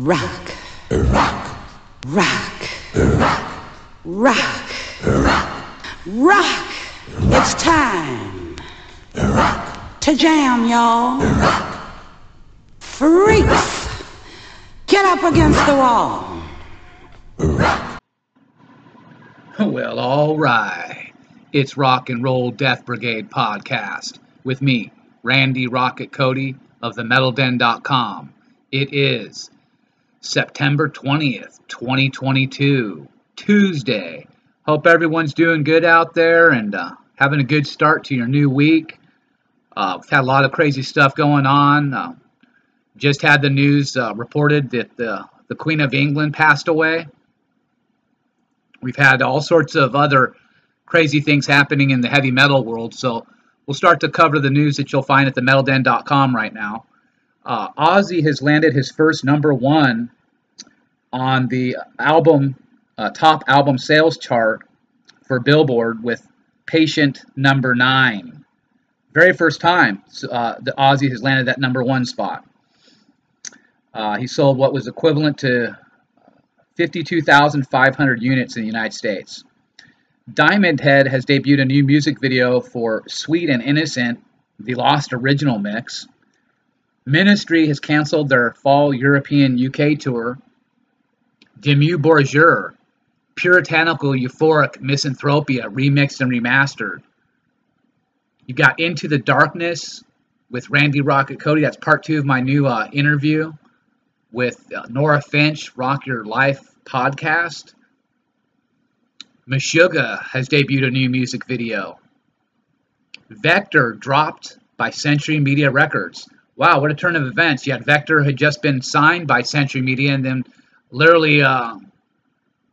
Rock. Rock. Rock. Rock. Rock. Rock. Rock. It's time. Rock. To jam, y'all. Rock. Freaks. Get up against the wall. Rock. Well, all right. It's Rock and Roll Death Brigade podcast with me, Randy Rocket Cody of themetalden.com. It is September 20th, 2022, Tuesday. Hope everyone's doing good out there and uh, having a good start to your new week. Uh, we've had a lot of crazy stuff going on. Uh, just had the news uh, reported that the, the Queen of England passed away. We've had all sorts of other crazy things happening in the heavy metal world, so we'll start to cover the news that you'll find at themetalden.com right now. Uh, Ozzy has landed his first number one on the album uh, top album sales chart for Billboard with Patient Number Nine. Very first time uh, the Ozzy has landed that number one spot. Uh, he sold what was equivalent to 52,500 units in the United States. Diamond Head has debuted a new music video for Sweet and Innocent, the Lost Original Mix. Ministry has canceled their fall European UK tour. Dimmu Borgir, Puritanical Euphoric Misanthropia, remixed and remastered. You got Into the Darkness with Randy Rocket Cody. That's part two of my new uh, interview with uh, Nora Finch, Rock Your Life podcast. Meshuggah has debuted a new music video. Vektor dropped by Century Media Records wow, what a turn of events. Yet Vektor had just been signed by Century Media, and then literally uh,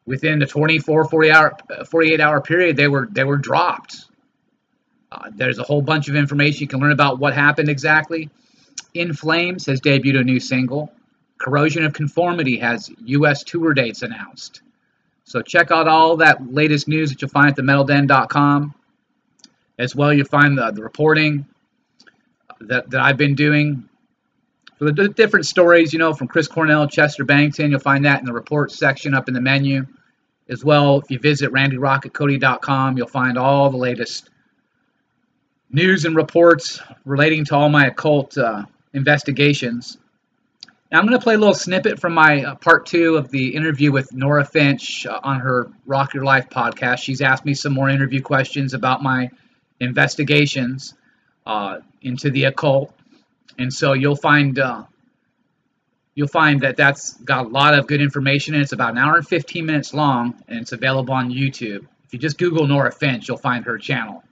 within the 24, 40 hour, 48 hour period, they were they were dropped. Uh, there's a whole bunch of information you can learn about what happened exactly. In Flames has debuted a new single. Corrosion of Conformity has U.S. tour dates announced. So check out all that latest news that you'll find at themetalden.com. As well, you'll find the, the reporting, that, that I've been doing for the different stories, you know, from Chris Cornell, Chester Bennington. You'll find that in the reports section up in the menu. As well, if you visit randyrocketcody.com, you'll find all the latest news and reports relating to all my occult uh, investigations. Now, I'm going to play a little snippet from my uh, part two of the interview with Nora Finch uh, on her Rock Your Life podcast. She's asked me some more interview questions about my investigations uh, into the occult, and so you'll find uh, you'll find that that's got a lot of good information. And it's about an hour and 15 minutes long, and it's available on YouTube. If you just Google Nora Finch, you'll find her channel.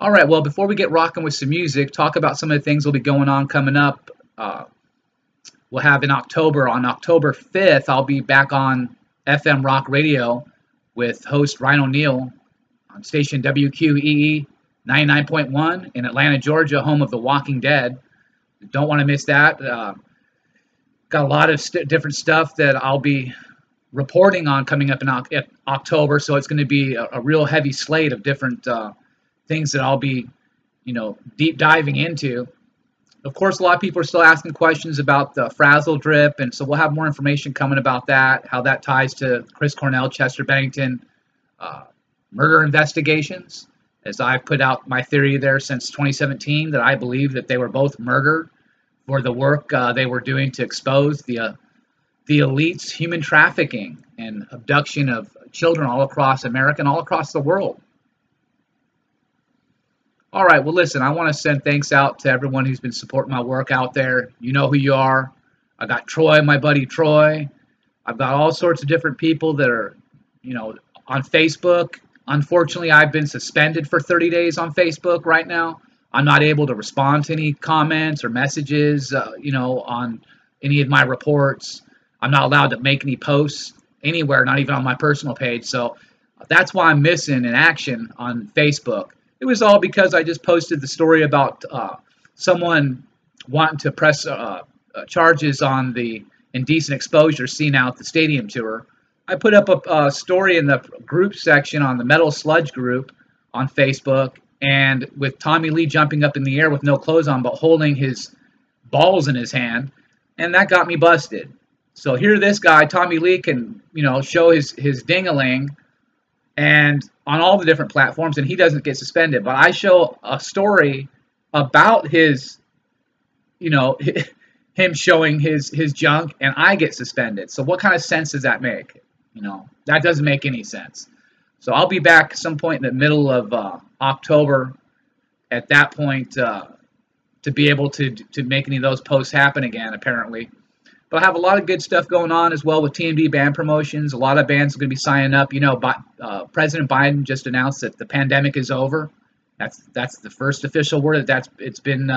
All right, well, before we get rocking with some music, talk about some of the things will be going on coming up. Uh, we'll have in October. On October 5th, I'll be back on FM Rock Radio with host Ryan O'Neill on station WQEE 99.1 in Atlanta, Georgia, home of The Walking Dead. Don't want to miss that. Uh, got a lot of st- different stuff that I'll be reporting on coming up in o- October, so it's going to be a, a, real heavy slate of different uh, things that I'll be, you know, deep diving into. Of course, a lot of people are still asking questions about the frazzle drip, and so we'll have more information coming about that, how that ties to Chris Cornell, Chester Bennington, uh, murder investigations as I've put out my theory there since 2017 that I believe that they were both murdered for the work uh, they were doing to expose the uh, the elites' human trafficking and abduction of children all across America and all across the world. All right, well, listen, I want to send thanks out to everyone who's been supporting my work out there. You know who you are. I got Troy, my buddy Troy. I've got all sorts of different people that are, you know, on Facebook Unfortunately, I've been suspended for 30 days on Facebook right now. I'm not able to respond to any comments or messages, uh, you know, on any of my reports. I'm not allowed to make any posts anywhere, not even on my personal page. So that's why I'm missing in action on Facebook. It was all because I just posted the story about uh, someone wanting to press uh, uh charges on the indecent exposure seen out the stadium tour. I put up a, a, story in the group section on the Metal Sludge group on Facebook, and with Tommy Lee jumping up in the air with no clothes on, but holding his balls in his hand. and that got me busted. So here, this guy Tommy Lee can you know show his his dingaling, and on all the different platforms, and he doesn't get suspended. But I show a story about his, you know, him showing his his junk, and I get suspended. So what kind of sense does that make? You know, that doesn't make any sense. So I'll be back some point in the middle of uh, October. At that point, uh, to be able to to make any of those posts happen again, apparently. But I have a lot of good stuff going on as well with TMD band promotions. A lot of bands are going to be signing up. You know, uh, President Biden just announced that the pandemic is over. That's that's the first official word that that's it's been.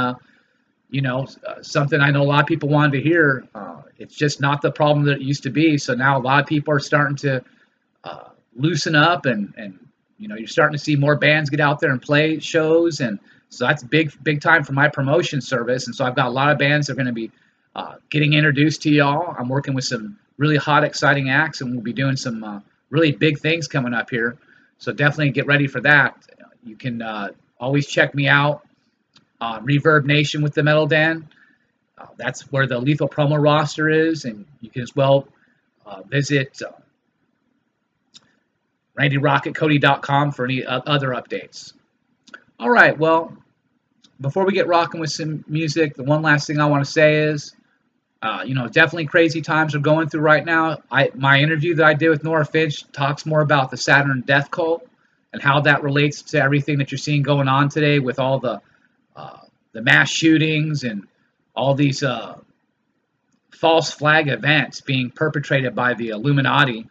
You know, something I know a lot of people wanted to hear. Uh, it's just not the problem that it used to be. So now a lot of people are starting to uh, loosen up, and and you know, you're starting to see more bands get out there and play shows, and so that's big big time for my promotion service. And so I've got a lot of bands that are going to be uh, getting introduced to y'all. I'm working with some really hot, exciting acts, and we'll be doing some uh, really big things coming up here. So definitely get ready for that. You can uh, always check me out on Reverb Nation with the Metal Den. Uh, that's where the Lethal promo roster is, and you can as well uh, visit uh, RandyRocketCody.com for any other updates. All right, well, before we get rocking with some music, the one last thing I want to say is uh, you know, definitely crazy times are going through right now. I my interview that I did with Nora Finch talks more about the Saturn death cult and how that relates to everything that you're seeing going on today with all the uh, the mass shootings and all these uh, false flag events being perpetrated by the Illuminati,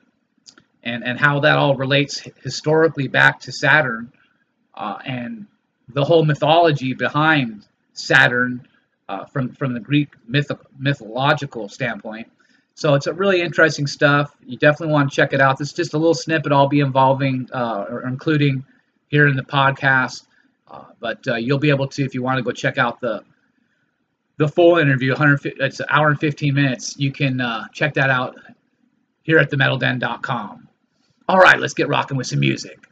and and how that all relates historically back to Saturn uh, and the whole mythology behind Saturn uh, from from the Greek myth, mythological standpoint. So it's a really interesting stuff. You definitely want to check it out. This is just a little snippet I'll be involving uh, or including here in the podcast. Uh, but uh, you'll be able to, if you want to go check out the the full interview, 100, it's an hour and 15 minutes. You can uh, check that out here at themetalden.com. All right, let's get rocking with some music.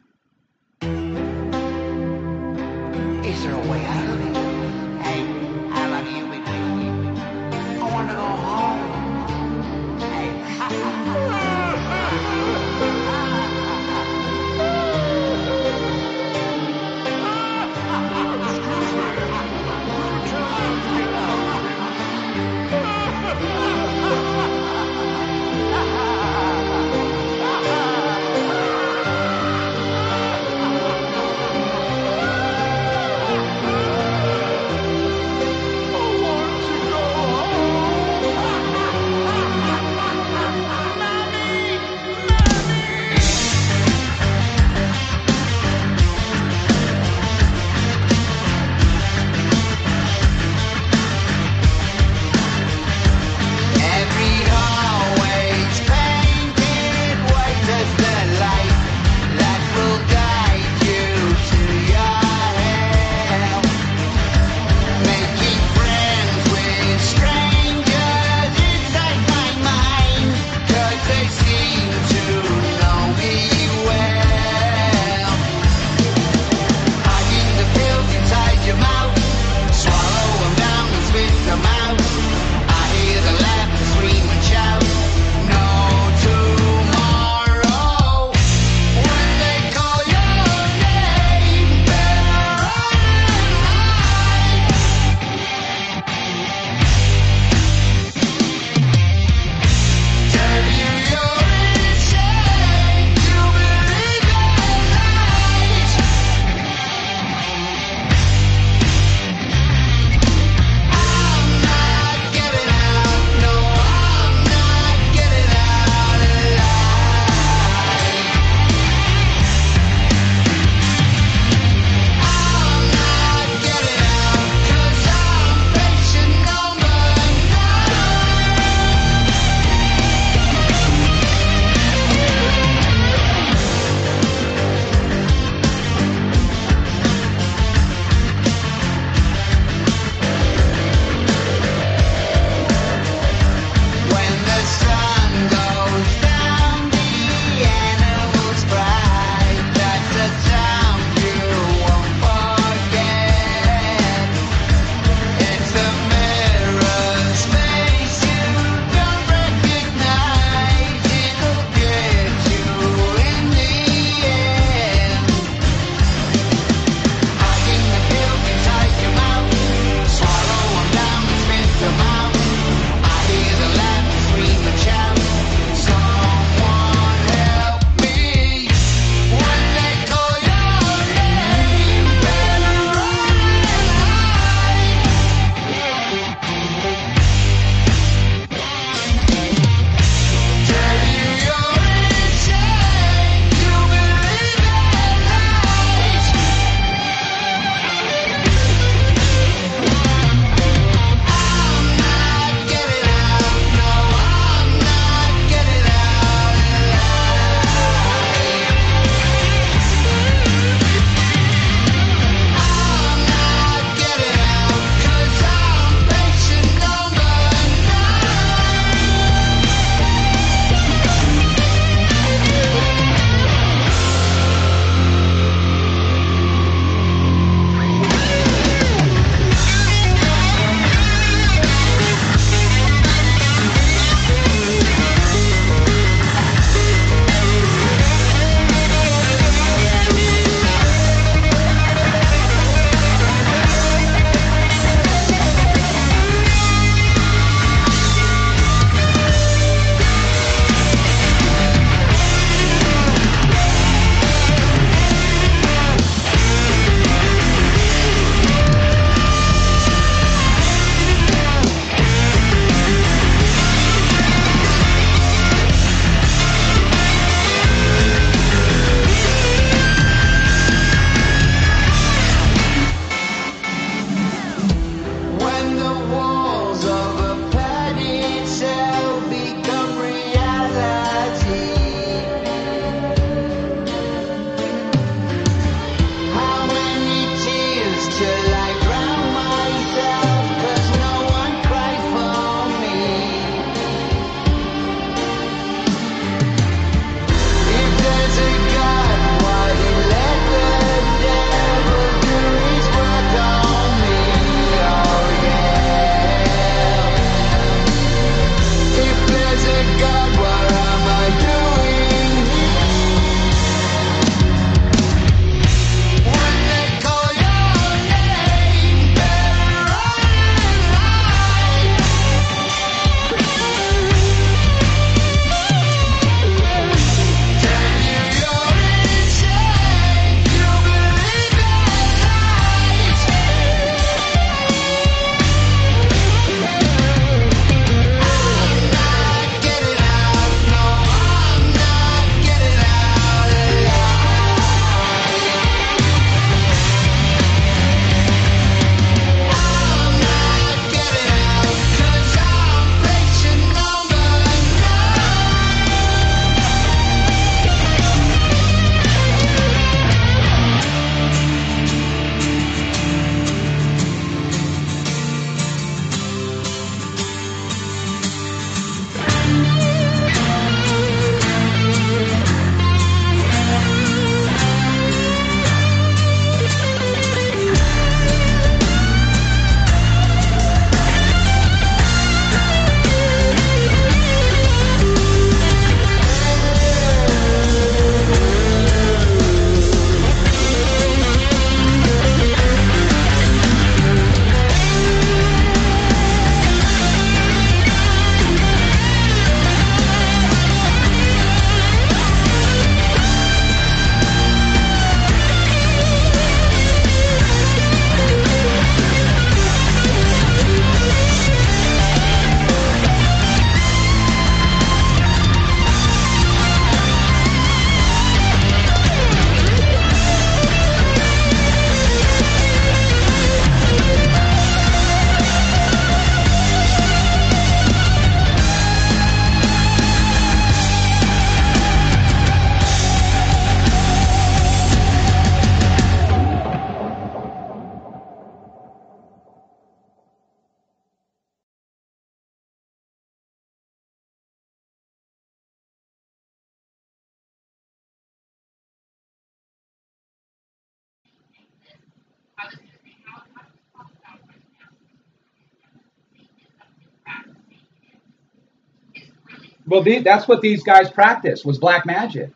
Well, that's what these guys practice was black magic.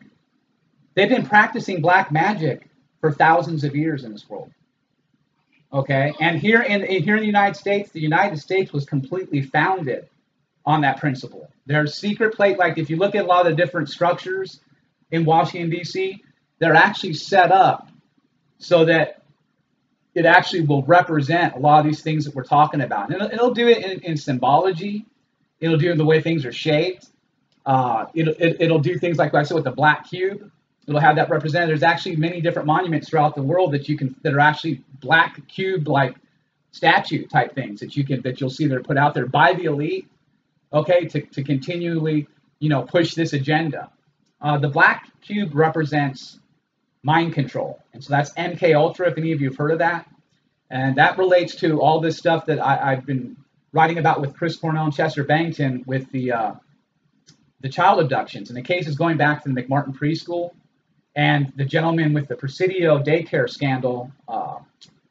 They've been practicing black magic for thousands of years in this world. Okay, and here in in- here in the United States, the United States was completely founded on that principle. There's secret plate, like if you look at a lot of the different structures in Washington D.C., they're actually set up so that it actually will represent a lot of these things that we're talking about. And it'll, it'll do it in, in symbology. It'll do it in the way things are shaped. Uh, it'll, it, it'll do things like I said with the black cube. It'll have that represented. There's actually many different monuments throughout the world that you can that are actually black cube like statue type things that you can that you'll see that are put out there by the elite. Okay, to, to continually you know push this agenda. Uh, the black cube represents mind control, and so that's MK Ultra. If any of you have heard of that, and that relates to all this stuff that I, I've been writing about with Chris Cornell and Chester Bennington with the uh, the child abductions and the cases going back to the McMartin preschool and the gentleman with the Presidio daycare scandal, uh,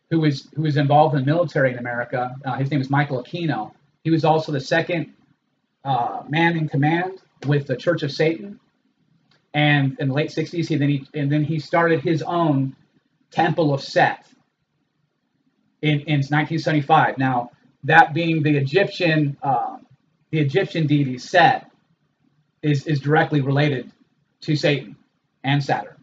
who was who was involved in the military in America. Uh, his name is Michael Aquino. He was also the second uh, man in command with the Church of Satan. And in the late 60s, he then he and then he started his own Temple of Set in, in 1975. Now, that being the Egyptian uh, the Egyptian deity Set is is directly related to Satan and Saturn.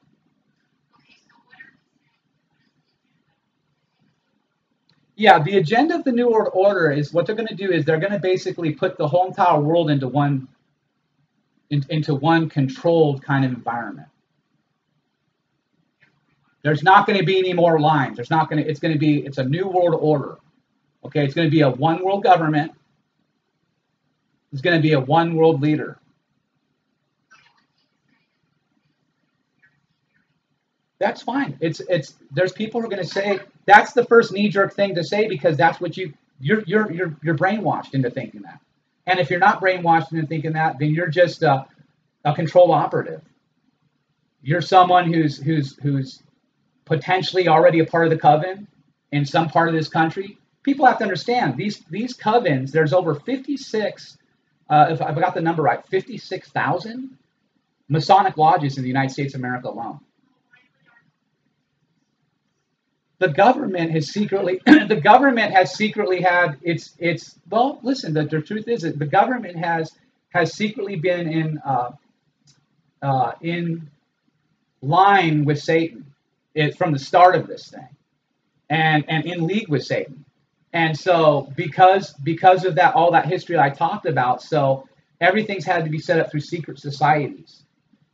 Yeah, the agenda of the New World Order is what they're going to do is they're going to basically put the whole entire world into one in, into one controlled kind of environment. There's not going to be any more lines. There's not going to. It's going to be. It's a new world order. Okay, it's going to be a one world government. It's going to be a one world leader. That's fine. It's it's there's people who are going to say that's the first knee jerk thing to say because that's what you you're you're you're you're brainwashed into thinking that. And if you're not brainwashed into thinking that, then you're just a, a control operative. You're someone who's who's who's potentially already a part of the coven in some part of this country. People have to understand these these covens. There's over 56. Uh, if I've got the number right, 56,000 Masonic lodges in the United States of America alone. The government has secretly, the government has secretly had its its. Well, listen. The, the truth is that the government has has secretly been in uh, uh, in line with Satan it, from the start of this thing, and and in league with Satan. And so because because of that all that history I talked about, so everything's had to be set up through secret societies.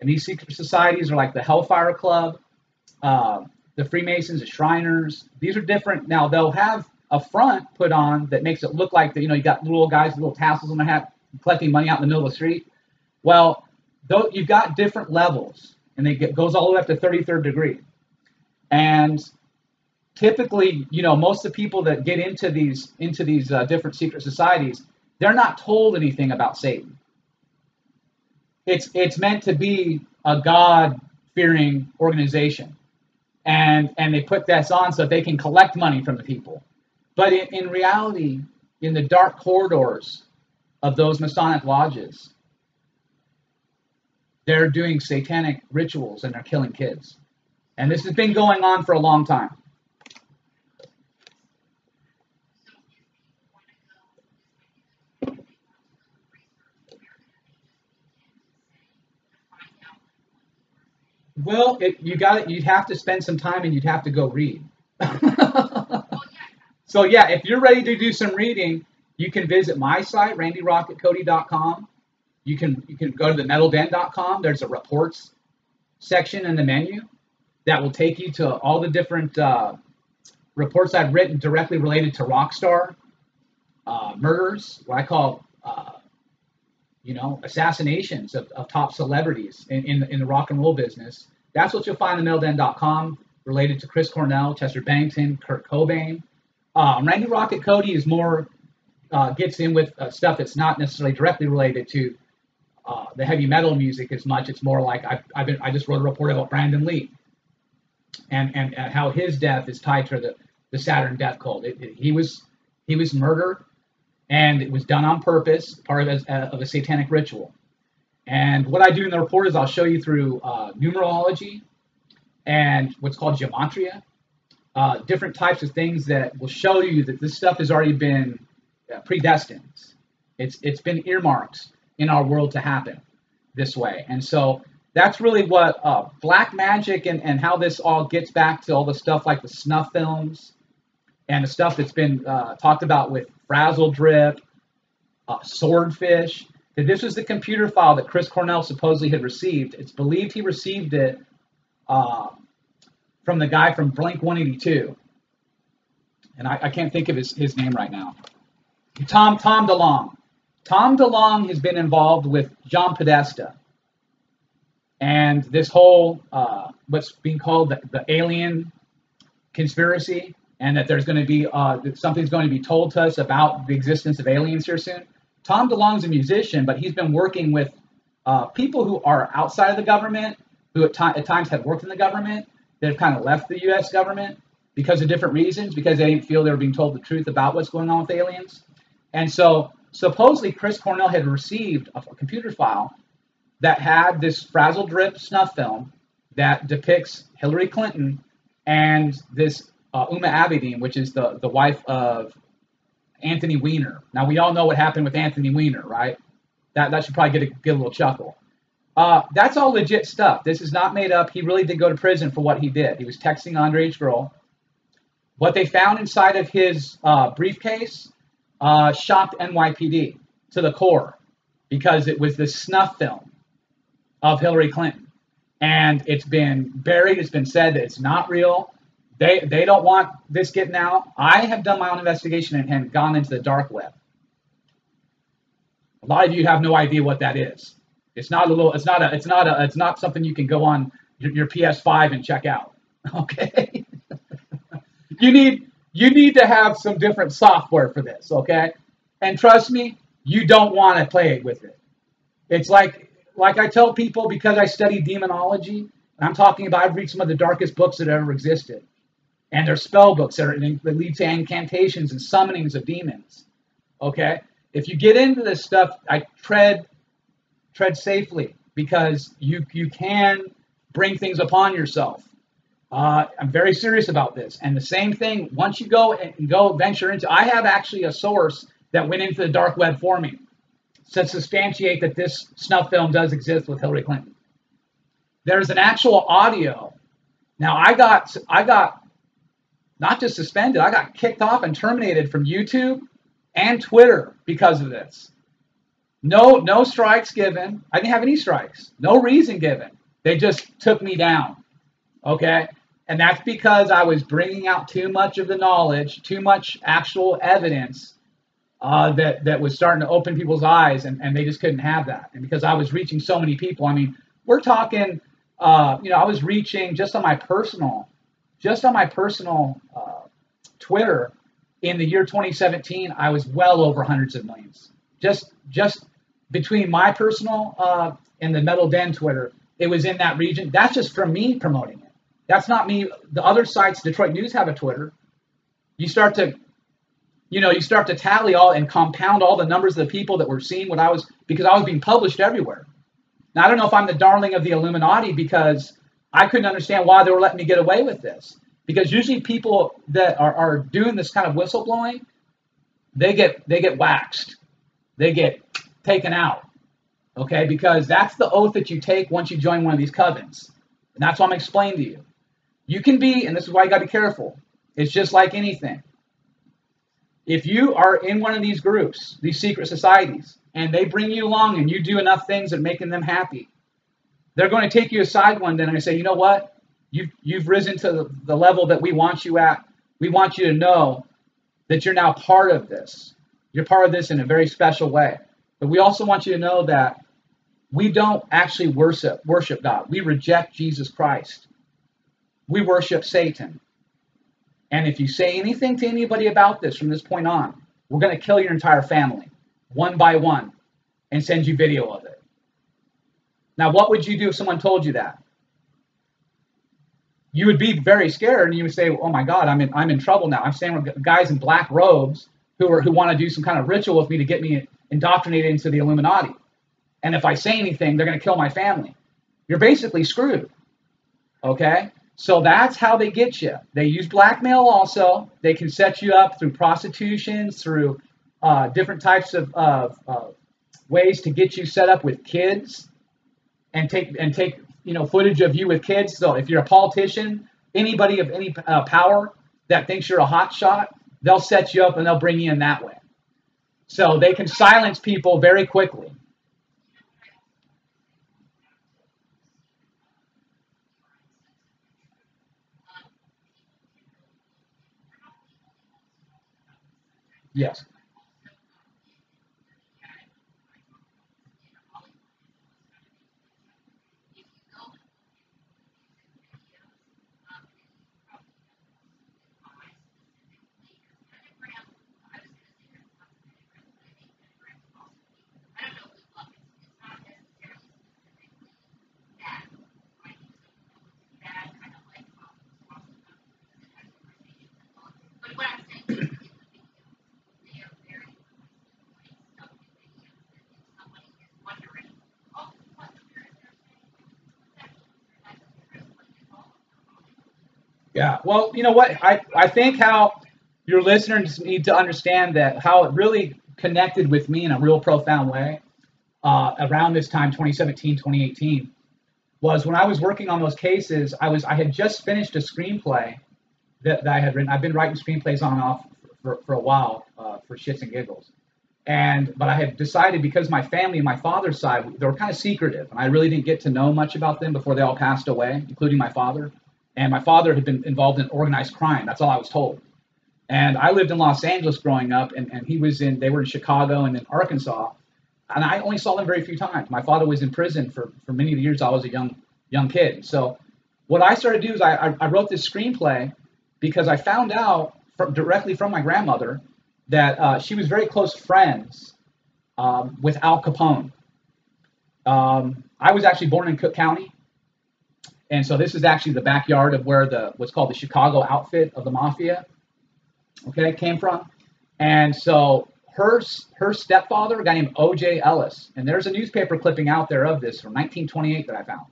And these secret societies are like the Hellfire Club, uh, the Freemasons, the Shriners. These are different. Now they'll have a front put on that makes it look like that. You know, you got little guys with little tassels on their hat collecting money out in the middle of the street. Well, though you've got different levels, and it goes all the way up to 33rd degree. And typically, you know, most of the people that get into these into these uh, different secret societies, they're not told anything about Satan. It's it's meant to be a God fearing organization, and and they put this on so they can collect money from the people. But in, in reality, in the dark corridors of those Masonic lodges, they're doing satanic rituals and they're killing kids. And this has been going on for a long time. Well, it, you got it. You'd have to spend some time and you'd have to go read. so yeah, if you're ready to do some reading, you can visit my site, randyrocketcody.com. You can you can go to the metalden.com. There's a reports section in the menu that will take you to all the different uh, reports I've written directly related to Rockstar uh, murders, what I call uh, you know, assassinations of, of top celebrities in, in, in the rock and roll business. That's what you'll find on metalden.com related to Chris Cornell, Chester Bennington, Kurt Cobain. Um, Randy Rocket Cody is more, uh, gets in with uh, stuff that's not necessarily directly related to uh, the heavy metal music as much. It's more like I've, I've been, I just wrote a report about Brandon Lee and, and, and how his death is tied to the, the Saturn death cult. It, it, he was he was murdered and it was done on purpose, part of a, of a satanic ritual. And what I do in the report is I'll show you through uh, numerology and what's called gematria, uh, different types of things that will show you that this stuff has already been uh, predestined. It's it's been earmarked in our world to happen this way, and so that's really what uh, black magic and, and how this all gets back to all the stuff like the snuff films and the stuff that's been uh, talked about with frazzle drip, uh, swordfish. That this was the computer file that Chris Cornell supposedly had received. It's believed he received it uh, from the guy from Blink 182, and I, I can't think of his, his name right now. Tom Tom DeLonge. Tom DeLonge has been involved with John Podesta and this whole uh, what's being called the, the alien conspiracy and that there's going to be uh, that something's going to be told to us about the existence of aliens here soon. Tom DeLonge's a musician, but he's been working with uh, people who are outside of the government, who at, at times have worked in the government, that have kind of left the U.S. government because of different reasons, because they didn't feel they were being told the truth about what's going on with aliens. And so supposedly Chris Cornell had received a, a computer file that had this frazzle drip snuff film that depicts Hillary Clinton and this uh, Huma Abedin, which is the, the wife of Anthony Weiner. Now we all know what happened with Anthony Weiner, right? That that should probably get a get a little chuckle. Uh, that's all legit stuff. This is not made up. He really did go to prison for what he did. He was texting underage girl. What they found inside of his uh, briefcase uh, shocked NYPD to the core because it was this snuff film of Hillary Clinton. And it's been buried. It's been said that it's not real. They, they don't want this getting out. I have done my own investigation and, and gone into the dark web. A lot of you have no idea what that is. It's not a little. It's not a. It's not a. It's not something you can go on your, your PS5 and check out. Okay. you need you need to have some different software for this, okay? And trust me, you don't want to play with it. It's like like I tell people because I study demonology, I'm talking about I've read some of the darkest books that ever existed. And they're spell books that, are, that lead to incantations and summonings of demons. Okay? If you get into this stuff, I tread tread safely because you you can bring things upon yourself. Uh, I'm very serious about this. And the same thing, once you go and go venture into, I have actually a source that went into the dark web for me to substantiate that this snuff film does exist with Hillary Clinton. There's an actual audio. Now I got I got not just suspended, I got kicked off and terminated from YouTube and Twitter because of this. No no strikes given. I didn't have any strikes. No reason given. They just took me down. Okay? And that's because I was bringing out too much of the knowledge, too much actual evidence uh, that that was starting to open people's eyes, and, and they just couldn't have that. And because I was reaching so many people, I mean, we're talking, uh, you know, I was reaching just on my personal, just on my personal uh, Twitter in the year 2017, I was well over hundreds of millions. Just just between my personal uh, and the Metal Den Twitter, it was in that region. That's just from me promoting it. That's not me. The other sites, Detroit News have a Twitter. You start to, you know, you start to tally all and compound all the numbers of the people that were seeing what I was because I was being published everywhere. Now I don't know if I'm the darling of the Illuminati because I couldn't understand why they were letting me get away with this. Because usually people that are, are doing this kind of whistleblowing, they get they get waxed, they get taken out. Okay, because that's the oath that you take once you join one of these covens. And that's what I'm explaining to you. You can be, and this is why you got to be careful. It's just like anything. If you are in one of these groups, these secret societies, and they bring you along and you do enough things that making them happy, they're going to take you aside one day and say, you know what? You've, you've risen to the, level that we want you at. We want you to know that you're now part of this. You're part of this in a very special way. But we also want you to know that we don't actually worship worship God. We reject Jesus Christ. We worship Satan. And if you say anything to anybody about this from this point on, we're going to kill your entire family, one by one, and send you video of it. Now, what would you do if someone told you that? You would be very scared, and you would say, "Oh my God, I'm in I'm in trouble now. I'm standing with guys in black robes who are who want to do some kind of ritual with me to get me indoctrinated into the Illuminati." And if I say anything, they're going to kill my family. You're basically screwed. Okay? So that's how they get you. They use blackmail also. They can set you up through prostitution, through uh, different types of, ways to get you set up with kids and take and take you know footage of you with kids. So if you're a politician, anybody of any uh, power that thinks you're a hot shot, they'll set you up and they'll bring you in that way. So they can silence people very quickly. Yes. Yeah. Well, you know what? I, I think how your listeners need to understand that how it really connected with me in a real profound way uh, around this time, 2017, 2018, was when I was working on those cases. I was I had just finished a screenplay that, that I had written. I've been writing screenplays on and off for, for a while uh, for shits and giggles. And but I had decided because my family and my father's side they were kind of secretive, and I really didn't get to know much about them before they all passed away, including my father. And my father had been involved in organized crime. That's all I was told. And I lived in Los Angeles growing up, and, and he was in, they were in Chicago and then Arkansas. And I only saw them very few times. My father was in prison for, for many of the years. I was a young young kid. So what I started to do is I, I, I wrote this screenplay because I found out from, directly from my grandmother that uh, she was very close friends um, with Al Capone. Um, I was actually born in Cook County, and so this is actually the backyard of where the what's called the Chicago outfit of the mafia, okay, came from. And so her her stepfather, a guy named O.J. Ellis, and there's a newspaper clipping out there of this from 1928 that I found.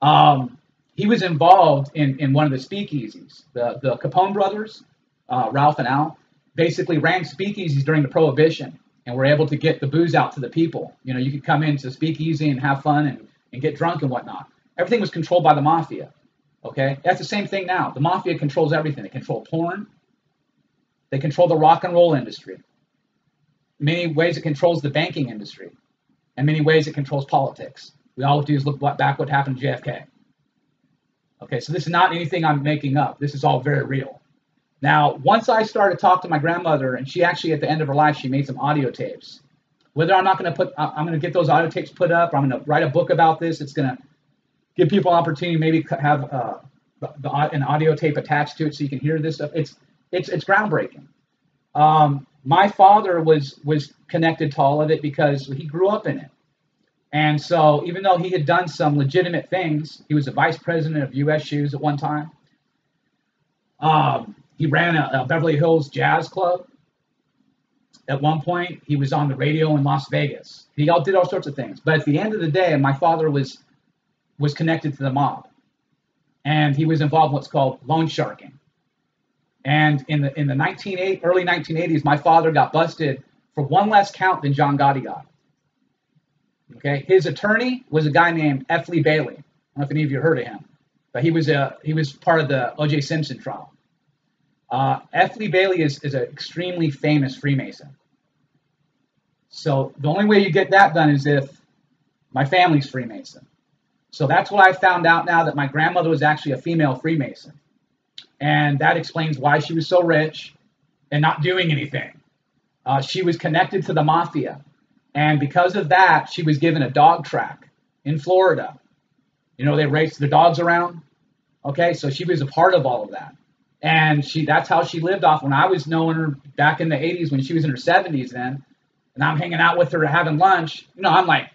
Um, he was involved in, in one of the speakeasies. The the Capone brothers, uh, Ralph and Al, basically ran speakeasies during the Prohibition, and were able to get the booze out to the people. You know, you could come into speakeasy and have fun and, and get drunk and whatnot. Everything was controlled by the mafia. Okay, that's the same thing now. The mafia controls everything. They control porn. They control the rock and roll industry. In many ways, it controls the banking industry. In many ways, it controls politics. We all do is look back what happened to JFK. Okay, so this is not anything I'm making up. This is all very real. Now, once I started to talk to my grandmother, and she actually, at the end of her life, she made some audio tapes. Whether I'm not going to put, I'm going to get those audio tapes put up, I'm going to write a book about this. It's going to give people opportunity, maybe have uh, the, the, an audio tape attached to it, so you can hear this stuff. It's it's it's groundbreaking. Um, my father was was connected to all of it because he grew up in it. And so, even though he had done some legitimate things, he was a vice president of U.S. Shoes at one time. Um, he ran a, a Beverly Hills Jazz Club. At one point, he was on the radio in Las Vegas. He all did all sorts of things. But at the end of the day, my father was was connected to the mob, and he was involved in what's called loan sharking. And in the in the 1980, early 1980s, my father got busted for one less count than John Gotti got. Okay, his attorney was a guy named F. Lee Bailey. I don't know if any of you heard of him, but he was a he was part of the O.J. Simpson trial. Uh, F. Lee Bailey is is an extremely famous Freemason. So the only way you get that done is if my family's Freemason. So that's what I found out now that my grandmother was actually a female Freemason, and that explains why she was so rich and not doing anything. Uh, she was connected to the mafia. And because of that, she was given a dog track in Florida. You know, they race the dogs around. Okay, so she was a part of all of that. And she that's how she lived off when I was knowing her back in the 80s when she was in her 70s then. And I'm hanging out with her having lunch. You know, I'm like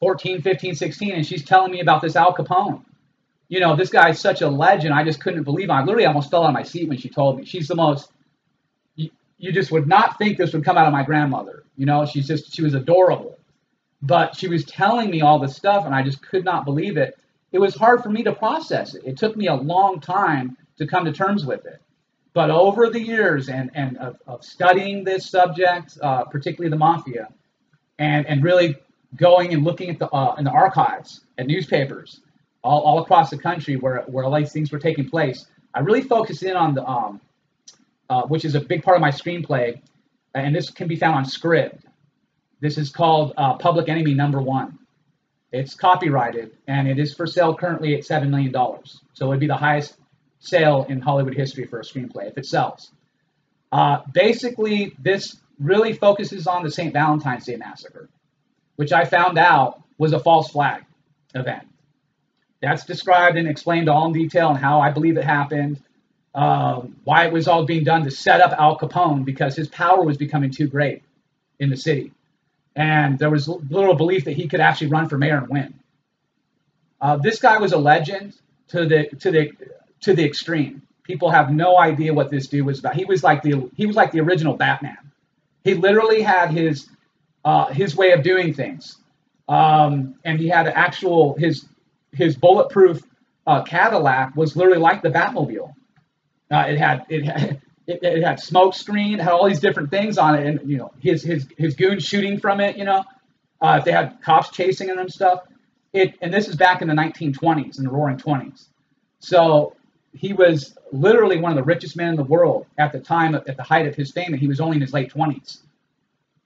14, 15, 16, and she's telling me about this Al Capone. You know, this guy's such a legend. I just couldn't believe it. I literally almost fell out of my seat when she told me. She's the most you, you just would not think this would come out of my grandmother. You know, she's just she was adorable. But she was telling me all this stuff and I just could not believe it. It was hard for me to process it. It took me a long time to come to terms with it. But over the years and, and of, of studying this subject, uh, particularly the mafia, and, and really going and looking at the uh, in the archives at newspapers all, all across the country where, where all these things were taking place, I really focused in on the um, uh, which is a big part of my screenplay, and this can be found on Scribd. This is called uh, Public Enemy Number One. It's copyrighted, and it is for sale currently at seven million dollars. So it would be the highest sale in Hollywood history for a screenplay if it sells. Uh, basically, this really focuses on the St. Valentine's Day massacre, which I found out was a false flag event. That's described and explained all in detail and how I believe it happened, um, why it was all being done to set up Al Capone because his power was becoming too great in the city. And there was little belief that he could actually run for mayor and win. Uh, this guy was a legend to the to the to the extreme. People have no idea what this dude was about. He was like the he was like the original Batman. He literally had his uh, his way of doing things, um, and he had actual his his bulletproof uh, Cadillac was literally like the Batmobile. Uh, it had it had it, it had smoke screen, had all these different things on it, and you know his his his goons shooting from it. You know, uh, if they had cops chasing him and stuff. It and this is back in the 1920s, in the Roaring Twenties. So he was literally one of the richest men in the world at the time, at the height of his fame, and he was only in his late 20s.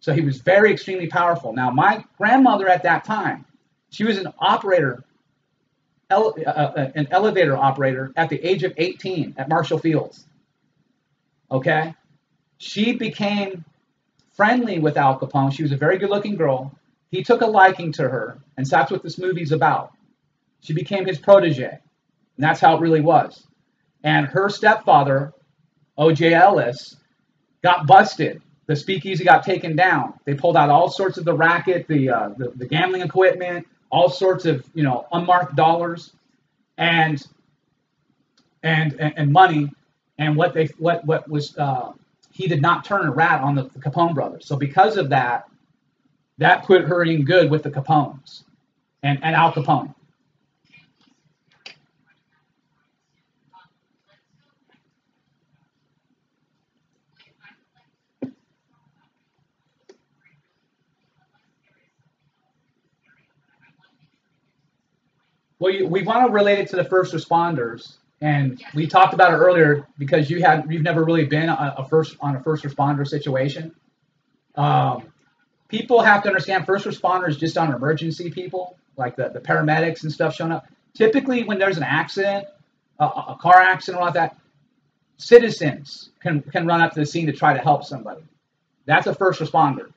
So he was very extremely powerful. Now, my grandmother at that time, she was an operator, ele- uh, uh, an elevator operator at the age of 18 at Marshall Fields. Okay, she became friendly with Al Capone. She was a very good-looking girl. He took a liking to her, and so that's what this movie's about. She became his protege. And that's how it really was. And her stepfather, O.J. Ellis, got busted. The speakeasy got taken down. They pulled out all sorts of the racket, the, uh, the the gambling equipment, all sorts of you know unmarked dollars, and and and, and money. And what they what what was uh, he did not turn a rat on the, the Capone brothers. So because of that, that put her in good with the Capones and and Al Capone. Well, we want to relate it to the first responders, and we talked about it earlier because you had you've never really been a, a first on a first responder situation. Um, people have to understand first responders just on emergency people, like the, the paramedics and stuff showing up. Typically, when there's an accident, a, a car accident or like that, citizens can can run up to the scene to try to help somebody. That's a first responder.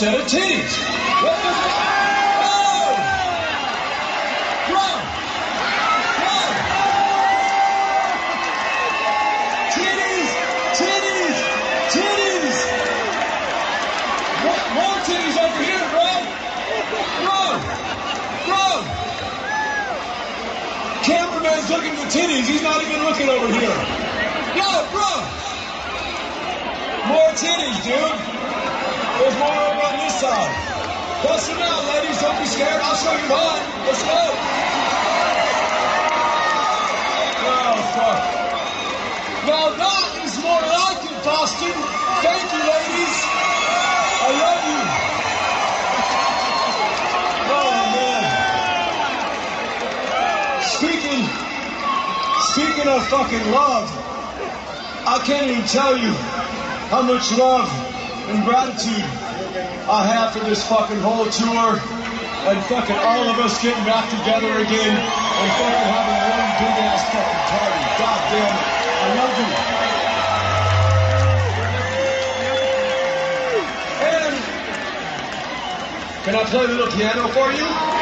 Set of titties. Bro! Titties! Titties! Titties! More, titties over here, bro! Bro! Bro! Cameraman's looking for titties. He's not even looking over here. Yo, bro! More titties, dude. There's more on. Bust them out, ladies. Don't be scared. I'll show you mine. Let's go. Oh, fuck. Now that is more like it, Boston. Thank you, ladies. I love you. Oh, man. Speaking, speaking of fucking love, I can't even tell you how much love and gratitude I have for this fucking whole tour and fucking all of us getting back together again and fucking having one big ass fucking party. God damn it. I love you. And can I play a little piano for you?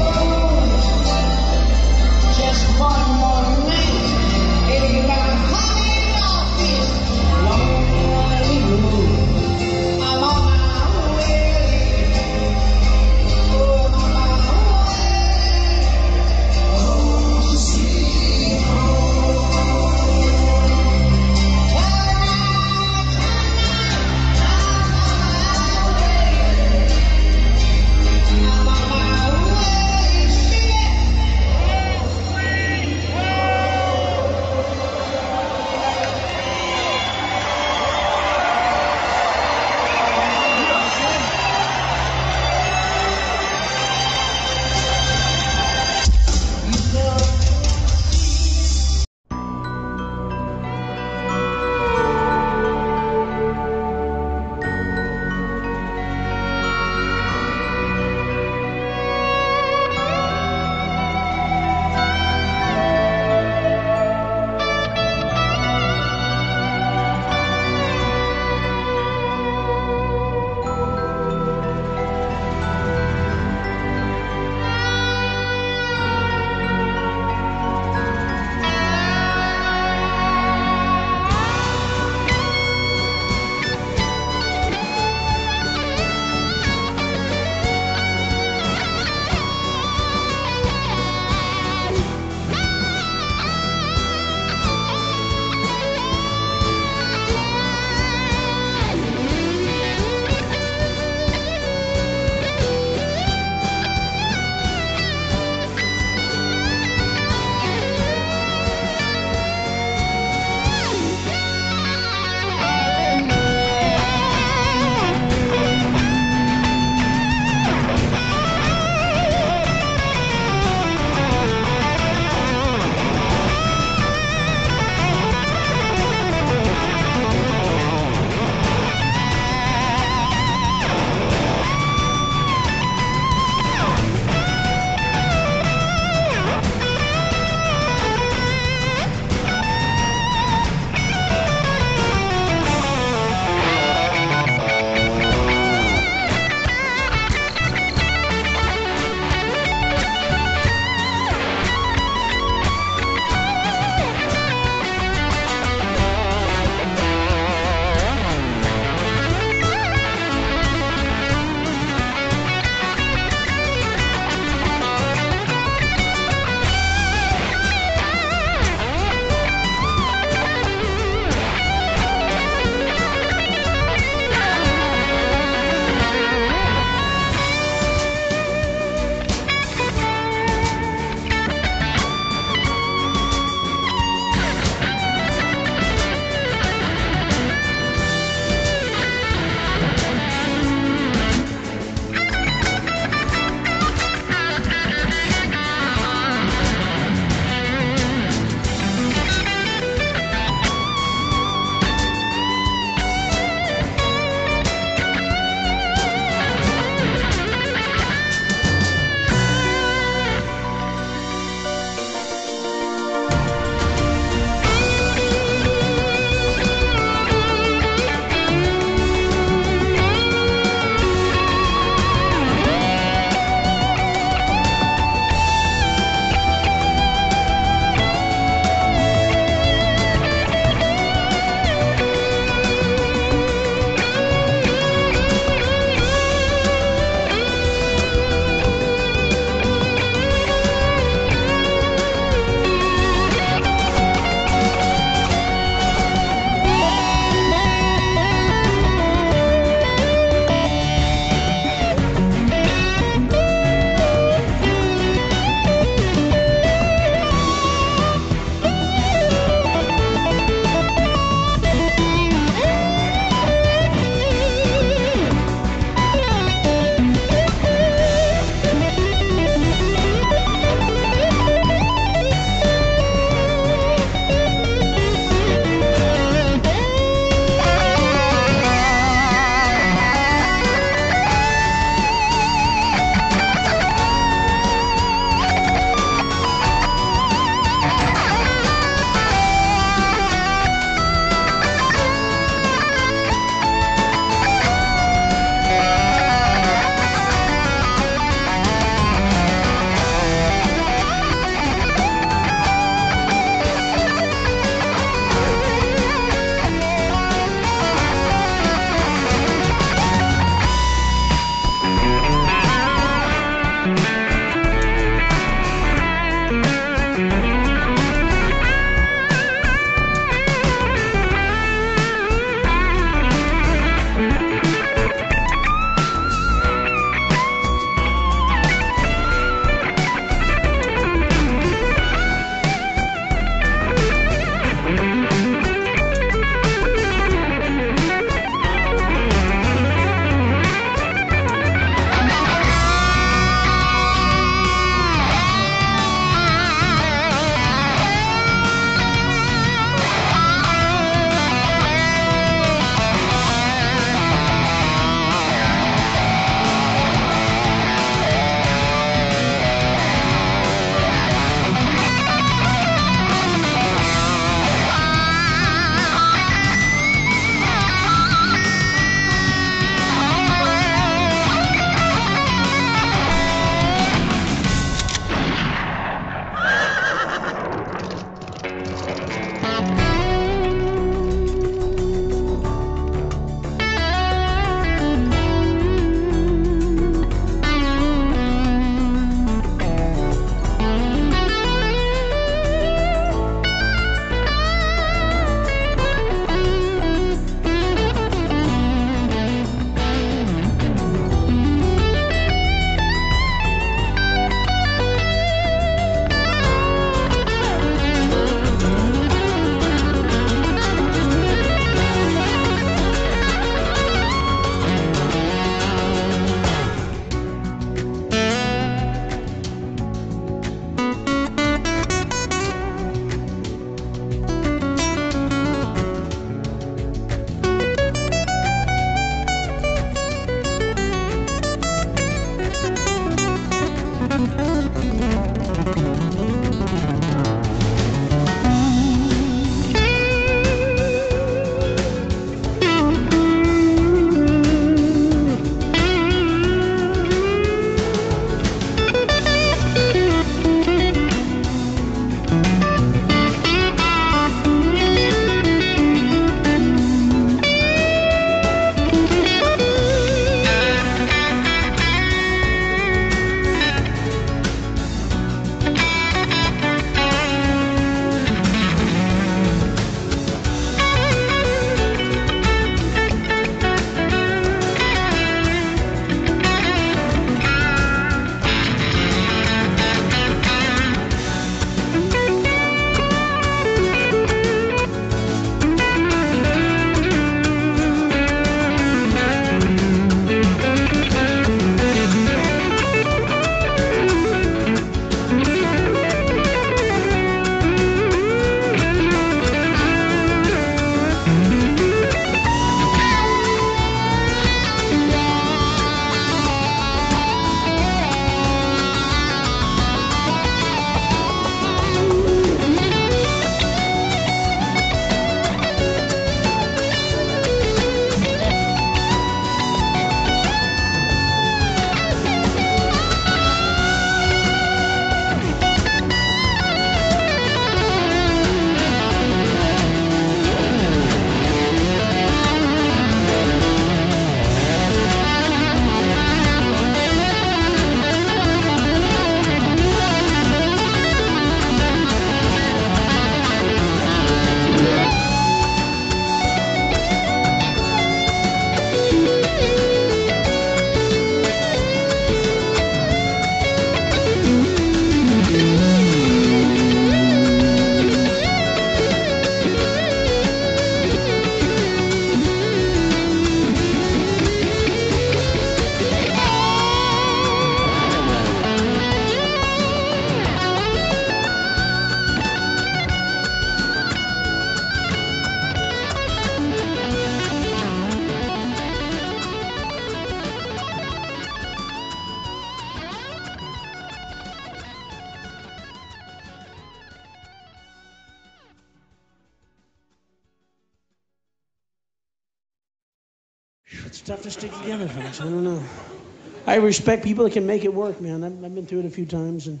I respect people that can make it work, man. I've, I've been through it a few times, and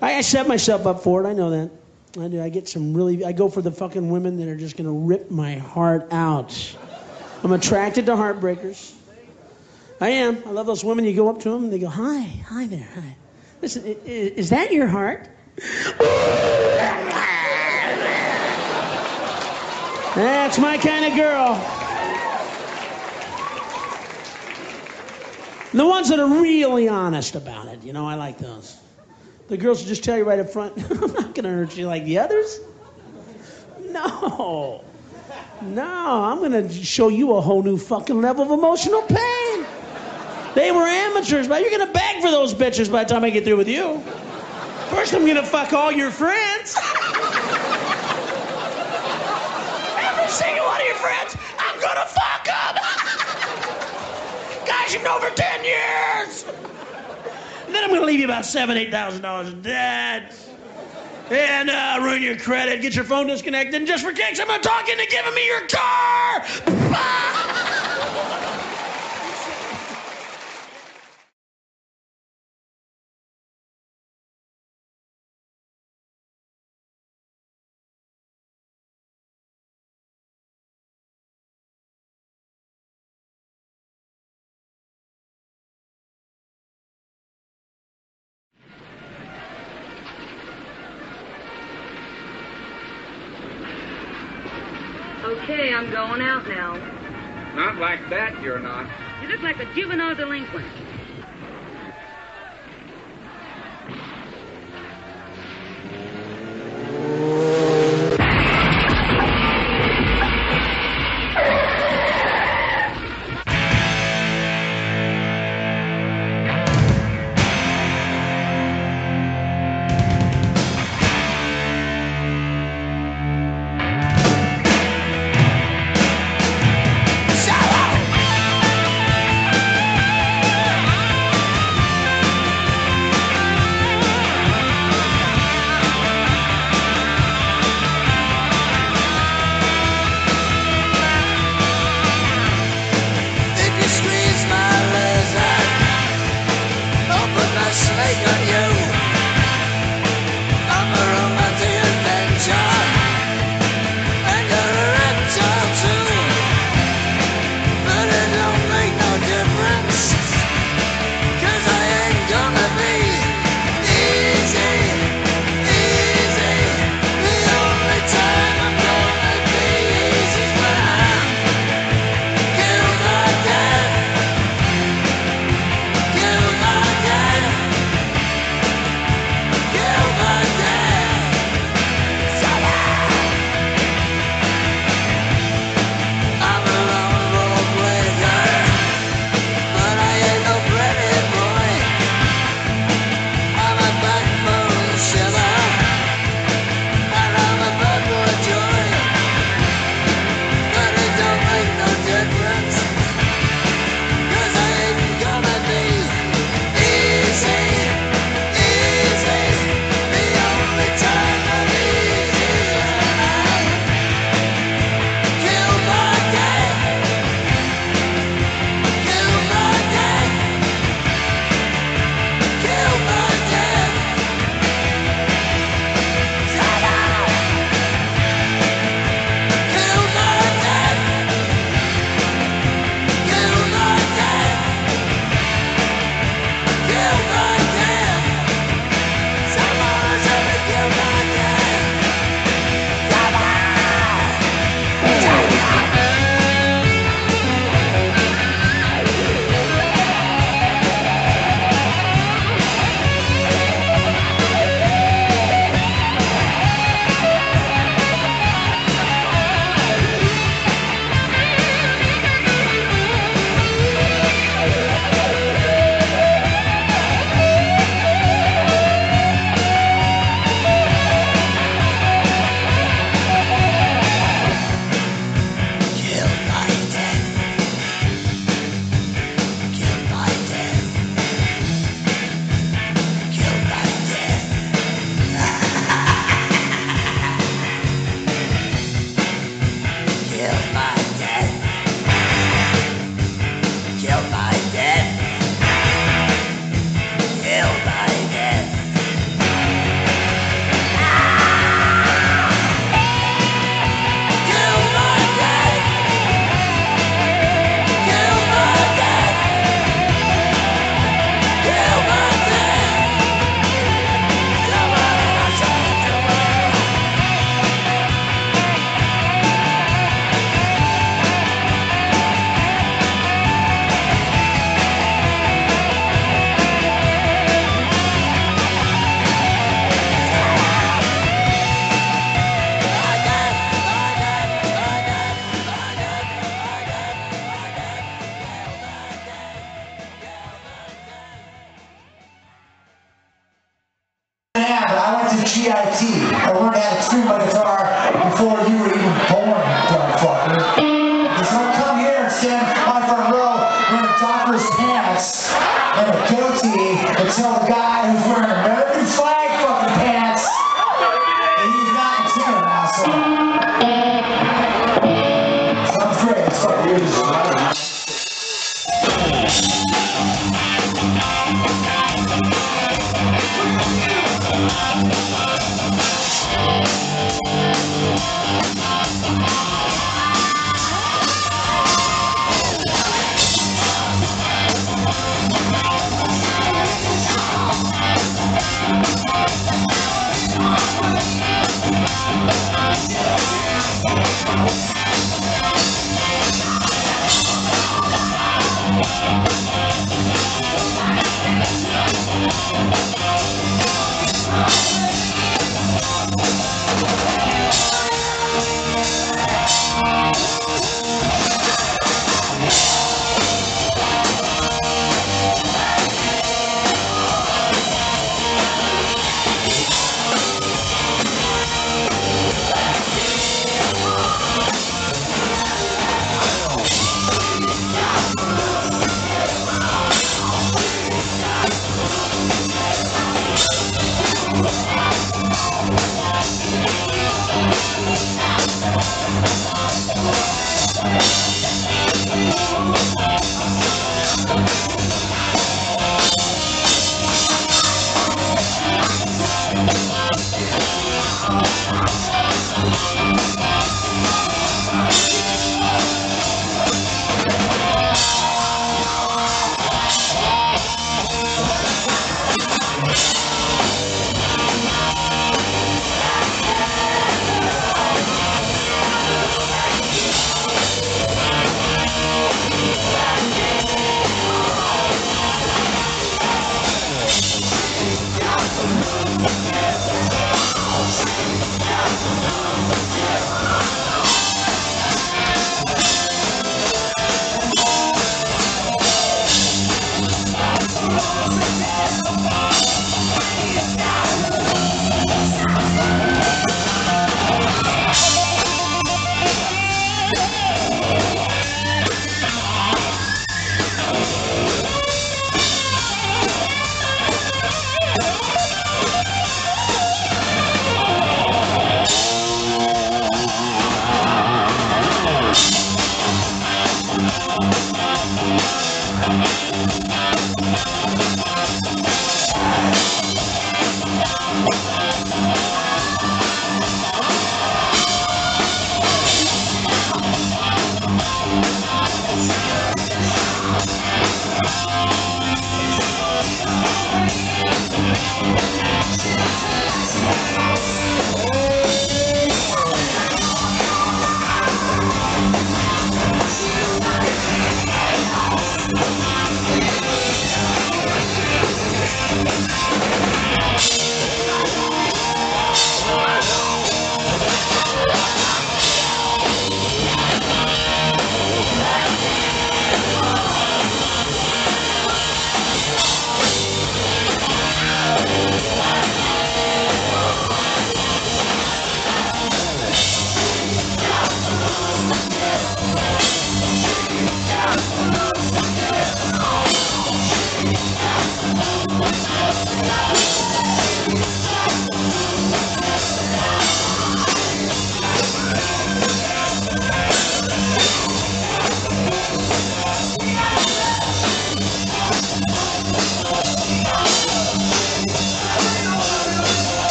I, I set myself up for it. I know that. I do. I get some really. I go for the fucking women that are just gonna rip my heart out. I'm attracted to heartbreakers. I am. I love those women. You go up to them, and they go, "Hi, hi there, hi." Listen, i- i- is that your heart? That's my kind of girl. The ones that are really honest about it, you know, I like those. The girls will just tell you right up front, I'm not gonna hurt you like the others. No. No, I'm gonna show you a whole new fucking level of emotional pain. They were amateurs, but you're gonna beg for those bitches by the time I get through with you. First, I'm gonna fuck all your friends. Every single one of your friends, I'm gonna fuck them. Guys you've known for 10 years. And then I'm gonna leave you about seven, eight thousand dollars in debt. And uh, ruin your credit, get your phone disconnected, and just for kicks, I'm gonna talk into giving me your car. Okay, I'm going out now. Not like you're. You look like a juvenile delinquent.